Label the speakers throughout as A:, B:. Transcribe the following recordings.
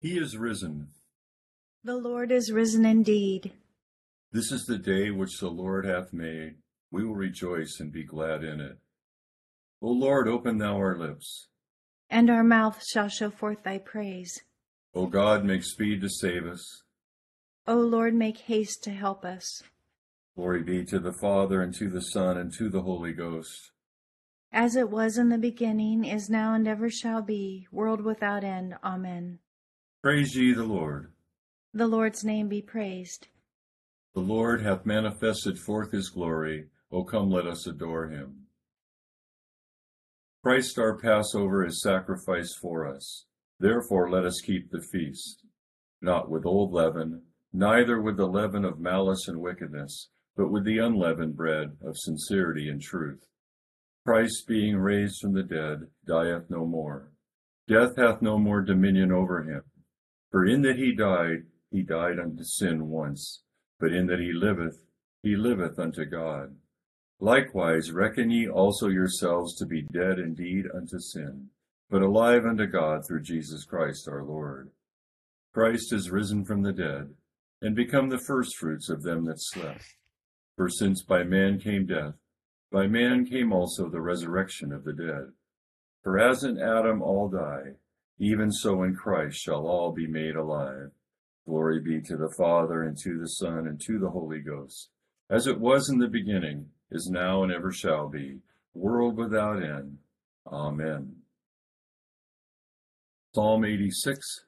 A: He is risen.
B: The Lord is risen indeed.
A: This is the day which the Lord hath made. We will rejoice and be glad in it. O Lord, open thou our lips.
B: And our mouth shall show forth thy praise.
A: O God, make speed to save us.
B: O Lord, make haste to help us.
A: Glory be to the Father, and to the Son, and to the Holy Ghost.
B: As it was in the beginning, is now, and ever shall be, world without end. Amen.
A: Praise ye the Lord.
B: The Lord's name be praised.
A: The Lord hath manifested forth his glory. O come, let us adore him. Christ our Passover is sacrificed for us. Therefore let us keep the feast, not with old leaven, neither with the leaven of malice and wickedness, but with the unleavened bread of sincerity and truth. Christ being raised from the dead dieth no more. Death hath no more dominion over him. For in that he died, he died unto sin once, but in that he liveth, he liveth unto God. Likewise reckon ye also yourselves to be dead indeed unto sin, but alive unto God through Jesus Christ our Lord. Christ is risen from the dead, and become the firstfruits of them that slept. For since by man came death, by man came also the resurrection of the dead. For as in Adam all die, even so in Christ shall all be made alive. Glory be to the Father, and to the Son, and to the Holy Ghost, as it was in the beginning, is now, and ever shall be, world without end. Amen. Psalm 86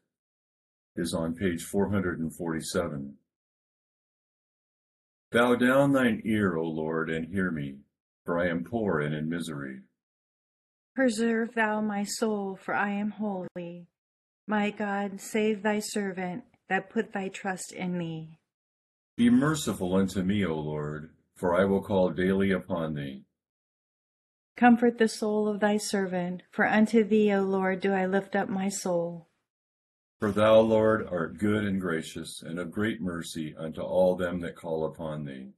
A: is on page 447. Bow down thine ear, O Lord, and hear me, for I am poor and in misery.
B: Preserve thou my soul, for I am holy. My God, save thy servant that put thy trust in thee.
A: Be merciful unto me, O Lord, for I will call daily upon thee.
B: Comfort the soul of thy servant, for unto thee, O Lord, do I lift up my soul.
A: For thou, Lord, art good and gracious, and of great mercy unto all them that call upon thee.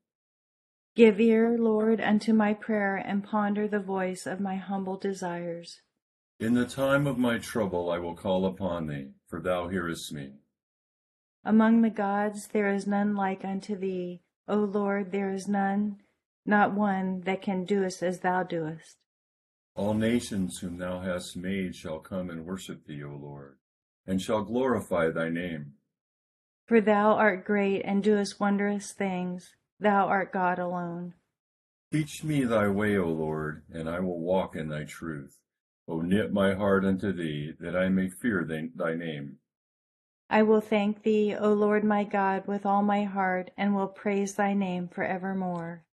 B: Give ear, Lord, unto my prayer, and ponder the voice of my humble desires.
A: In the time of my trouble I will call upon thee, for thou hearest me.
B: Among the gods there is none like unto thee. O Lord, there is none, not one, that can do us as thou doest.
A: All nations whom thou hast made shall come and worship thee, O Lord, and shall glorify thy name.
B: For thou art great and doest wondrous things. Thou art God alone.
A: Teach me thy way, O Lord, and I will walk in thy truth. O knit my heart unto thee, that I may fear thy name.
B: I will thank thee, O Lord my God, with all my heart, and will praise thy name for evermore.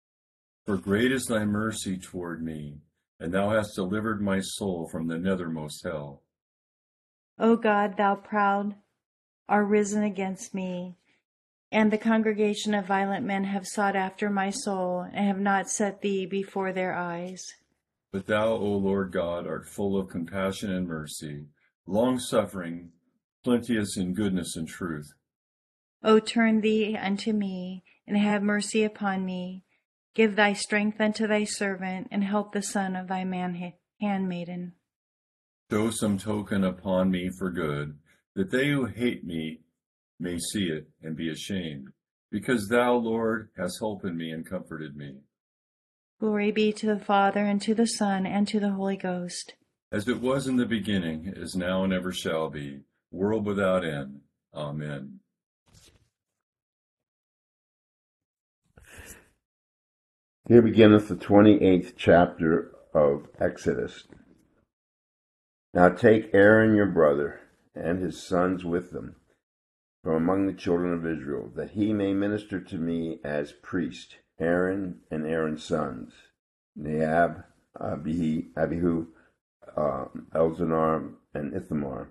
A: For great is thy mercy toward me, and thou hast delivered my soul from the nethermost hell.
B: O God, thou proud, are risen against me and the congregation of violent men have sought after my soul, and have not set thee before their eyes.
A: But thou, O Lord God, art full of compassion and mercy, long suffering, plenteous in goodness and truth.
B: O turn thee unto me, and have mercy upon me. Give thy strength unto thy servant, and help the son of thy man handmaiden.
A: Show some token upon me for good, that they who hate me may see it and be ashamed, because thou, Lord, hast holpen me and comforted me.
B: Glory be to the Father, and to the Son, and to the Holy Ghost.
A: As it was in the beginning, is now, and ever shall be, world without end. Amen.
C: Here beginneth the twenty eighth chapter of Exodus. Now take Aaron your brother, and his sons with them from among the children of Israel, that he may minister to me as priest, Aaron and Aaron's sons, Nadab, Abihu, Abihu uh, Eleazar, and Ithamar.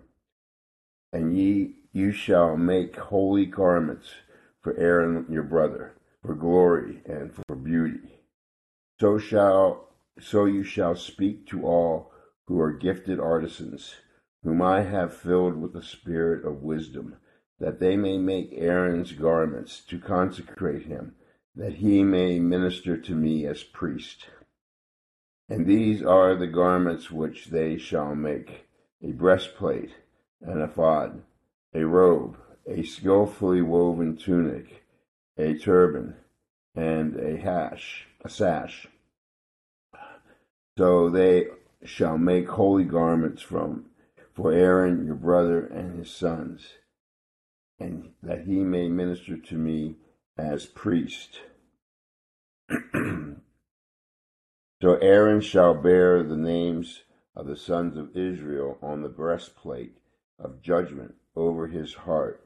C: And ye, you shall make holy garments for Aaron your brother, for glory and for beauty. So shall, so you shall speak to all who are gifted artisans, whom I have filled with the spirit of wisdom that they may make Aaron's garments to consecrate him, that he may minister to me as priest. And these are the garments which they shall make a breastplate, an ephod, a robe, a skillfully woven tunic, a turban, and a hash, a sash. So they shall make holy garments from for Aaron your brother and his sons, and that he may minister to me as priest. so Aaron shall bear the names of the sons of Israel on the breastplate of judgment over his heart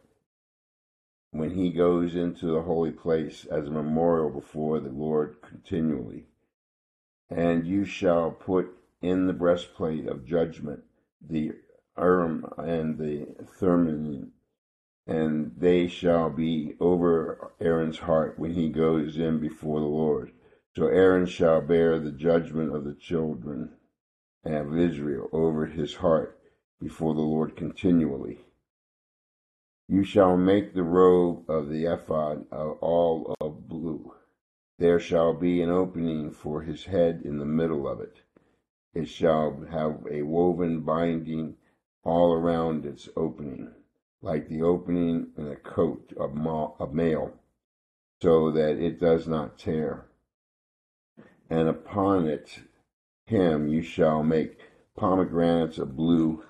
C: when he goes into the holy place as a memorial before the Lord continually. And you shall put in the breastplate of judgment the Urim and the Thummim, and they shall be over Aaron's heart when he goes in before the Lord. So Aaron shall bear the judgment of the children of Israel over his heart before the Lord continually. You shall make the robe of the ephod all of blue. There shall be an opening for his head in the middle of it. It shall have a woven binding all around its opening, like the opening in a coat of, ma- of mail, so that it does not tear. And upon it, him you shall make pomegranates of blue,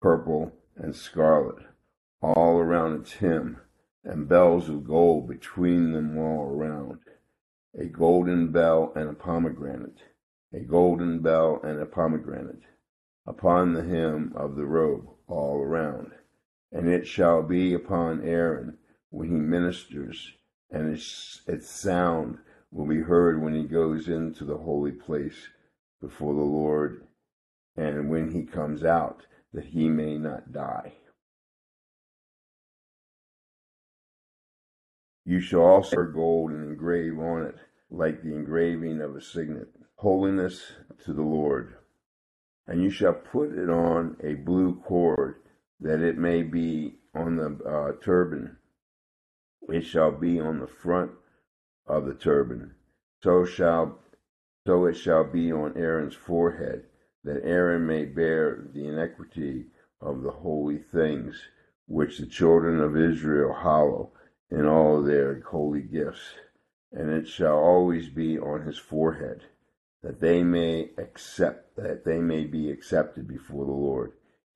C: purple, and scarlet all around its hem, and bells of gold between them all around. A golden bell and a pomegranate, a golden bell and a pomegranate, upon the hem of the robe all around. And it shall be upon Aaron when he ministers, and its, its sound will be heard when he goes into the holy place before the Lord, and when he comes out, that he may not die. You shall also wear gold and engrave on it, like the engraving of a signet, holiness to the Lord. And you shall put it on a blue cord, that it may be on the uh, turban. It shall be on the front of the turban. So shall so it shall be on Aaron's forehead, that Aaron may bear the iniquity of the holy things which the children of Israel hallow in all their holy gifts, and it shall always be on his forehead, that they may accept that they may be accepted before the Lord.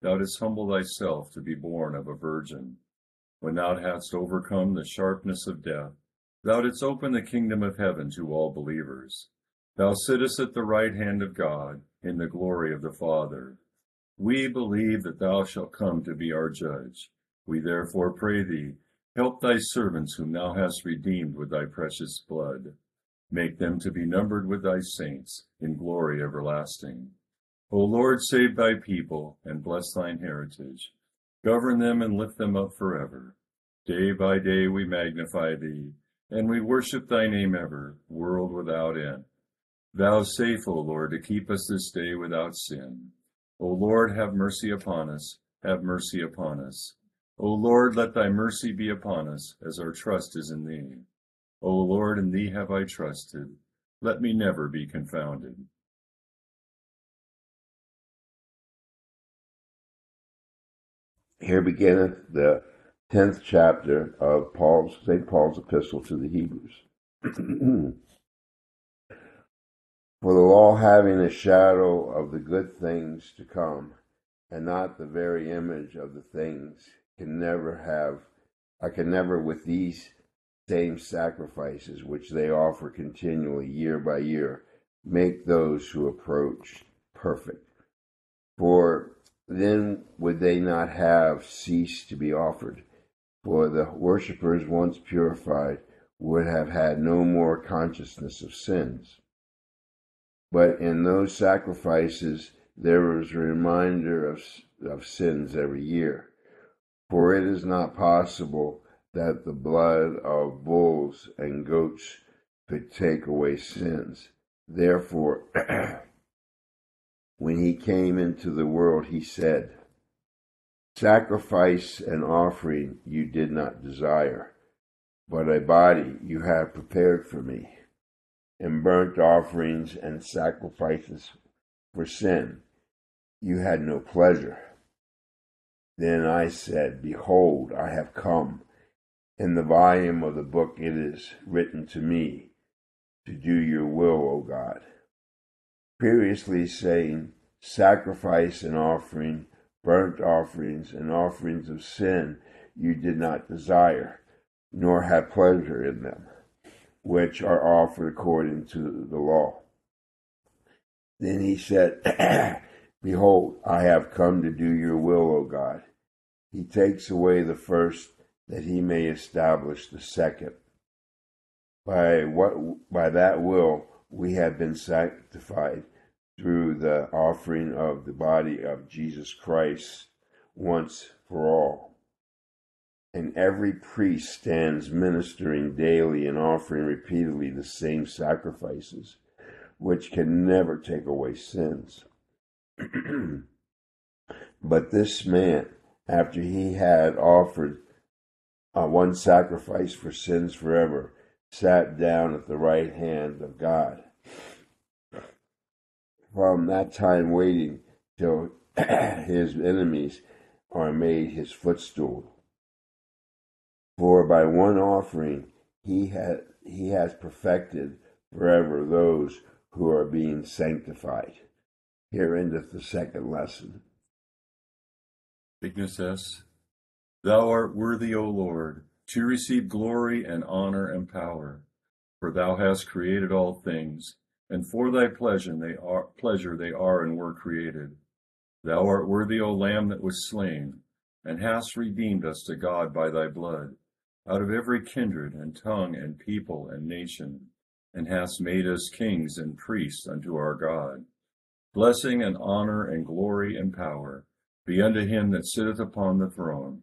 A: thou didst humble thyself to be born of a virgin. When thou hadst overcome the sharpness of death, thou didst open the kingdom of heaven to all believers. Thou sittest at the right hand of God in the glory of the Father. We believe that thou shalt come to be our judge. We therefore pray thee, help thy servants whom thou hast redeemed with thy precious blood. Make them to be numbered with thy saints in glory everlasting. O Lord, save thy people and bless thine heritage. Govern them and lift them up forever. Day by day we magnify thee, and we worship thy name ever, world without end. Thou safe, O Lord, to keep us this day without sin. O Lord, have mercy upon us, have mercy upon us. O Lord, let thy mercy be upon us, as our trust is in thee. O Lord, in thee have I trusted. Let me never be confounded.
C: Here beginneth the tenth chapter of Paul's St. Paul's epistle to the Hebrews. For the law having a shadow of the good things to come, and not the very image of the things can never have, I can never with these same sacrifices which they offer continually year by year, make those who approach perfect. For then would they not have ceased to be offered. For the worshippers once purified would have had no more consciousness of sins. But in those sacrifices there was a reminder of, of sins every year. For it is not possible that the blood of bulls and goats could take away sins. Therefore, when he came into the world, he said, Sacrifice and offering you did not desire, but a body you have prepared for me. And burnt offerings and sacrifices for sin you had no pleasure. Then I said, Behold, I have come. In the volume of the book it is written to me to do your will, O God. Previously saying, Sacrifice and offering, burnt offerings, and offerings of sin you did not desire, nor have pleasure in them, which are offered according to the law. Then he said, Behold, I have come to do your will, O God. He takes away the first that he may establish the second. By what by that will we have been sanctified through the offering of the body of Jesus Christ once for all. And every priest stands ministering daily and offering repeatedly the same sacrifices, which can never take away sins. but this man, after he had offered uh, one sacrifice for sins forever, sat down at the right hand of God. From that time waiting till his enemies are made his footstool. For by one offering he had he has perfected forever those who are being sanctified. Here endeth the second lesson.
A: Dignus Thou art worthy, O Lord, to receive glory and honor and power, for thou hast created all things, and for thy pleasure they are, pleasure they are and were created. Thou art worthy, O Lamb that was slain, and hast redeemed us to God by thy blood, out of every kindred and tongue and people and nation, and hast made us kings and priests unto our God. Blessing and honor and glory and power be unto him that sitteth upon the throne,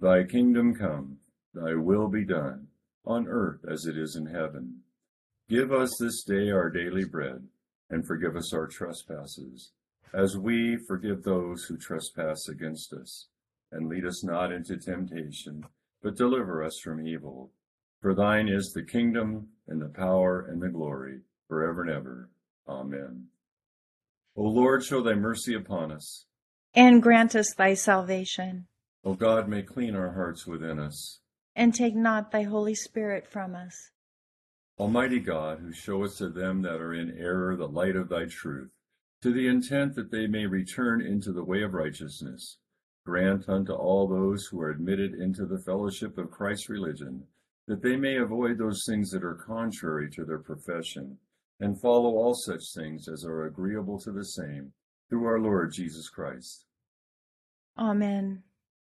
A: Thy kingdom come, thy will be done, on earth as it is in heaven. Give us this day our daily bread, and forgive us our trespasses, as we forgive those who trespass against us. And lead us not into temptation, but deliver us from evil. For thine is the kingdom, and the power, and the glory, forever and ever. Amen. O Lord, show thy mercy upon us.
B: And grant us thy salvation.
A: O God, may clean our hearts within us.
B: And take not thy Holy Spirit from us.
A: Almighty God, who showest to them that are in error the light of thy truth, to the intent that they may return into the way of righteousness, grant unto all those who are admitted into the fellowship of Christ's religion, that they may avoid those things that are contrary to their profession, and follow all such things as are agreeable to the same, through our Lord Jesus Christ.
B: Amen.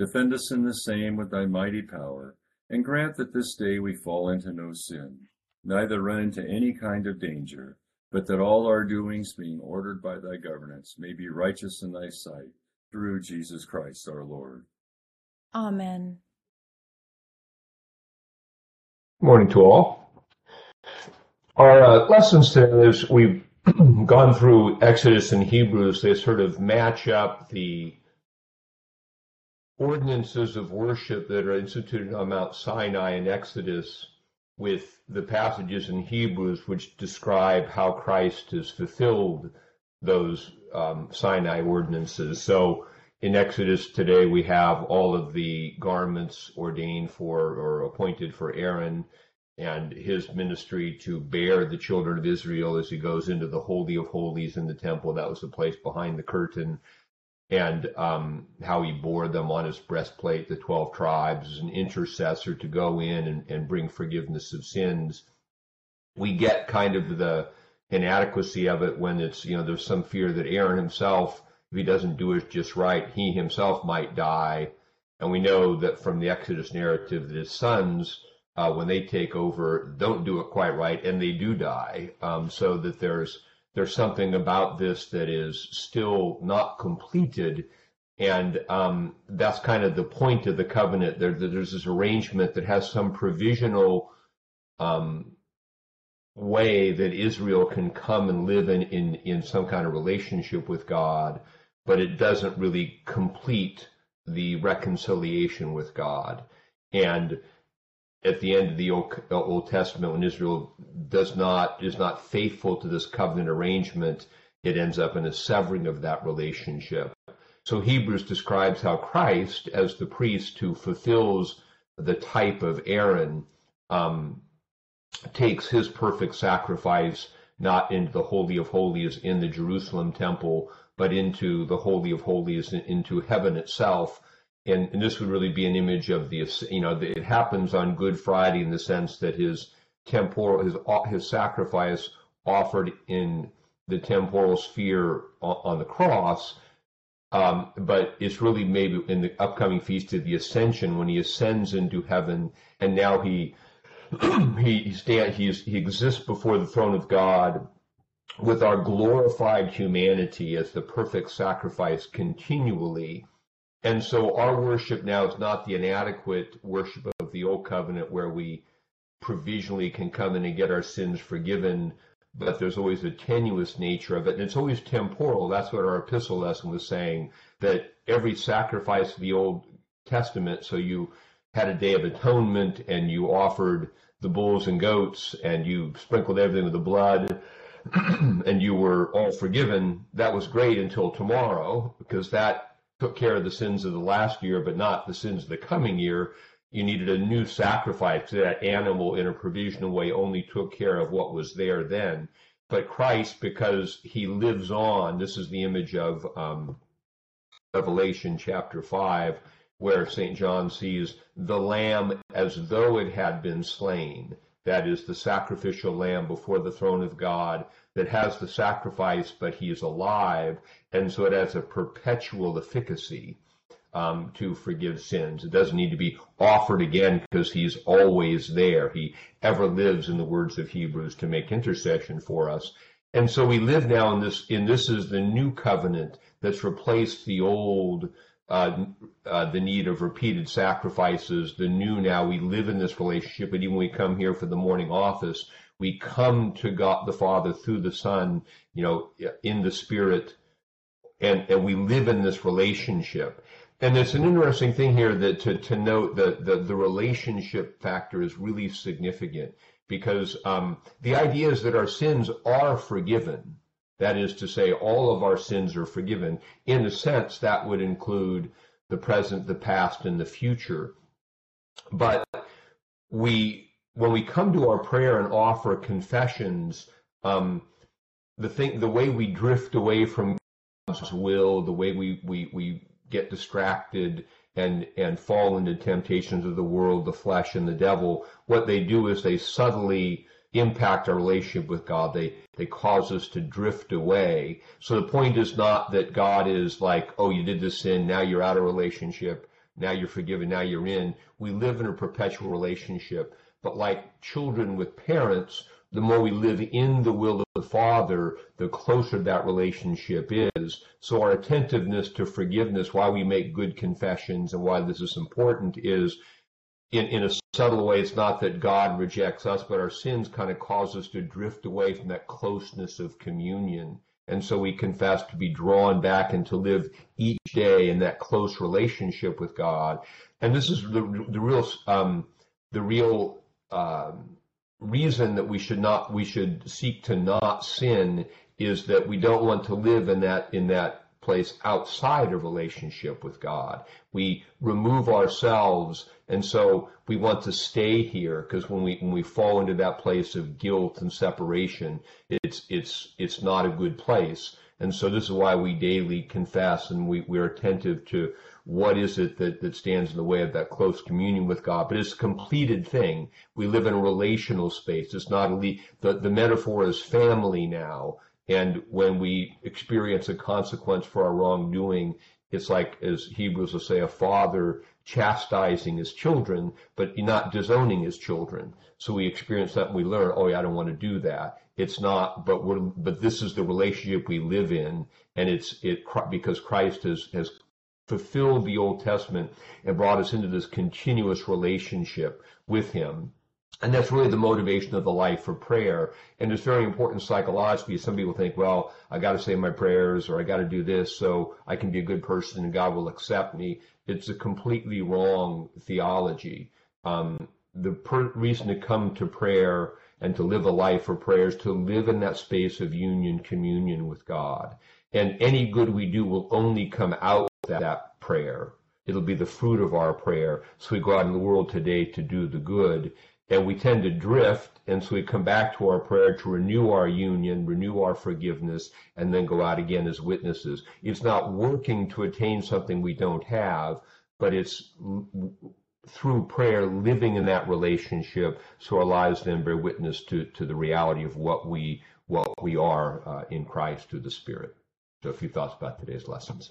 A: defend us in the same with thy mighty power, and grant that this day we fall into no sin, neither run into any kind of danger, but that all our doings, being ordered by thy governance, may be righteous in thy sight, through Jesus Christ our Lord.
B: Amen.
D: Morning to all. Our uh, lessons today, is we've gone through Exodus and Hebrews, they sort of match up the ordinances of worship that are instituted on Mount Sinai in Exodus with the passages in Hebrews which describe how Christ has fulfilled those um, Sinai ordinances. So in Exodus today, we have all of the garments ordained for or appointed for Aaron and his ministry to bear the children of Israel as he goes into the Holy of Holies in the temple. That was the place behind the curtain. And um, how he bore them on his breastplate, the 12 tribes, as an intercessor to go in and, and bring forgiveness of sins. We get kind of the inadequacy of it when it's, you know, there's some fear that Aaron himself if he doesn't do it just right, he himself might die. And we know that from the Exodus narrative that his sons, uh, when they take over, don't do it quite right, and they do die. Um, so that there's there's something about this that is still not completed, and um, that's kind of the point of the covenant. There, there's this arrangement that has some provisional um, way that Israel can come and live in, in, in some kind of relationship with God but it doesn't really complete the reconciliation with God. And at the end of the Old, Old Testament, when Israel does not is not faithful to this covenant arrangement, it ends up in a severing of that relationship. So Hebrews describes how Christ, as the priest who fulfills the type of Aaron, um, takes his perfect sacrifice not into the Holy of Holies in the Jerusalem temple, but into the Holy of Holies, into heaven itself. And, and, this would really be an image of the, you know, it happens on Good Friday in the sense that his temporal, his, his sacrifice offered in the temporal sphere on, on the cross, um, but it's really maybe in the upcoming feast of the Ascension when he ascends into heaven, and now he he stand, he, he exists before the throne of God with our glorified humanity as the perfect sacrifice continually. And so our worship now is not the inadequate worship of the old covenant where we provisionally can come in and get our sins forgiven, but there's always a tenuous nature of it. And it's always temporal. That's what our epistle lesson was saying, that every sacrifice of the Old Testament, so you had a day of atonement and you offered the bulls and goats and you sprinkled everything with the blood and you were all forgiven, that was great until tomorrow, because that took care of the sins of the last year, but not the sins of the coming year. You needed a new sacrifice. That animal, in a provisional way, only took care of what was there then. But Christ, because he lives on, this is the image of um, Revelation chapter 5, where St. John sees the lamb as though it had been slain that is the sacrificial lamb before the throne of God that has the sacrifice, but he is alive, and so it has a perpetual efficacy um, to forgive sins. It doesn't need to be offered again because he's always there. He ever lives, in the words of Hebrews, to make intercession for us. And so we live now in this, in this is the new covenant that's replaced the old uh, uh, the need of repeated sacrifices, the new now. We live in this relationship, and even when we come here for the morning office, we come to God the Father through the Son, you know, in the Spirit, and, and we live in this relationship. And it's an interesting thing here that to, to note that the, the relationship factor is really significant because um, the idea is that our sins are forgiven that is to say, all of our sins are forgiven. In a sense, that would include the present, the past, and the future. But we when we come to our prayer and offer confessions, um, the thing, the way we drift away from God's will, the way we, we, we get distracted and, and fall into temptations of the world, the flesh and the devil, what they do is they subtly impact our relationship with God. They, they cause us to drift away. So the point is not that God is like, oh, you did this sin, now you're out of relationship, now you're forgiven, now you're in. We live in a perpetual relationship. But like children with parents, the more we live in the will of the Father, the closer that relationship is. So our attentiveness to forgiveness, why we make good confessions and why this is important is in, in a subtle way, it's not that God rejects us, but our sins kind of cause us to drift away from that closeness of communion. And so we confess to be drawn back and to live each day in that close relationship with God. And this is the, the real, um, the real, um, reason that we should not, we should seek to not sin is that we don't want to live in that, in that place outside of relationship with God. We remove ourselves and so we want to stay here because when we when we fall into that place of guilt and separation, it's it's it's not a good place. And so this is why we daily confess and we, we're attentive to what is it that, that stands in the way of that close communion with God. But it's a completed thing. We live in a relational space. It's not a the, the metaphor is family now. And when we experience a consequence for our wrongdoing, it's like, as Hebrews will say, a father chastising his children, but not disowning his children. So we experience that and we learn, oh yeah, I don't want to do that. It's not, but we're, but this is the relationship we live in. And it's, it, because Christ has, has fulfilled the Old Testament and brought us into this continuous relationship with Him. And that's really the motivation of the life for prayer. And it's very important psychologically. Some people think, well, I got to say my prayers or I got to do this so I can be a good person and God will accept me. It's a completely wrong theology. Um, the per- reason to come to prayer and to live a life for prayer is to live in that space of union, communion with God. And any good we do will only come out that, prayer. It'll be the fruit of our prayer. So we go out in the world today to do the good. And we tend to drift, and so we come back to our prayer to renew our union, renew our forgiveness, and then go out again as witnesses. It's not working to attain something we don't have, but it's through prayer living in that relationship so our lives then bear witness to, to the reality of what we what we are uh, in Christ through the Spirit. So a few thoughts about today's lessons.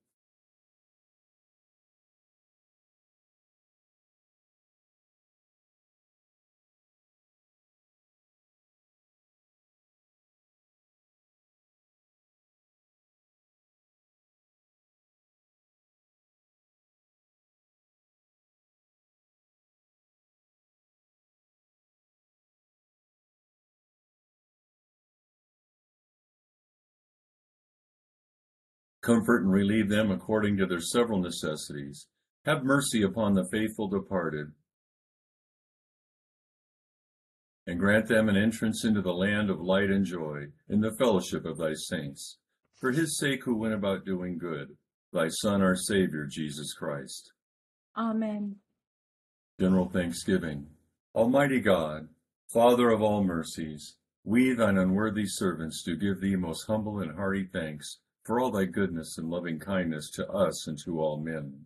A: Comfort and relieve them according to their several necessities. Have mercy upon the faithful departed, and grant them an entrance into the land of light and joy, in the fellowship of thy saints. For his sake who went about doing good, thy Son, our Savior, Jesus Christ.
B: Amen.
A: General Thanksgiving. Almighty God, Father of all mercies, we, thine unworthy servants, do give thee most humble and hearty thanks for all thy goodness and loving kindness to us and to all men.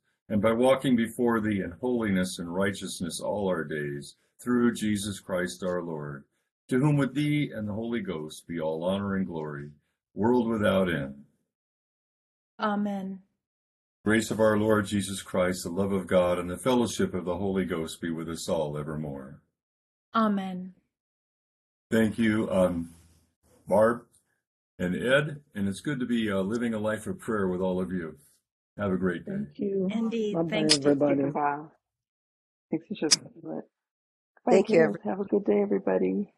A: and by walking before thee in holiness and righteousness all our days, through Jesus Christ our Lord, to whom with thee and the Holy Ghost be all honor and glory, world without end.
B: Amen.
A: Grace of our Lord Jesus Christ, the love of God, and the fellowship of the Holy Ghost be with us all evermore.
B: Amen.
A: Thank you, um, Barb and Ed, and it's good to be uh, living a life of prayer with all of you. Have a great day.
E: Thank you.
B: Indeed.
E: Bye-bye,
B: Thanks.
E: everybody.
F: Thanks for just. Bye,
G: Thank you,
F: Have a good day, everybody.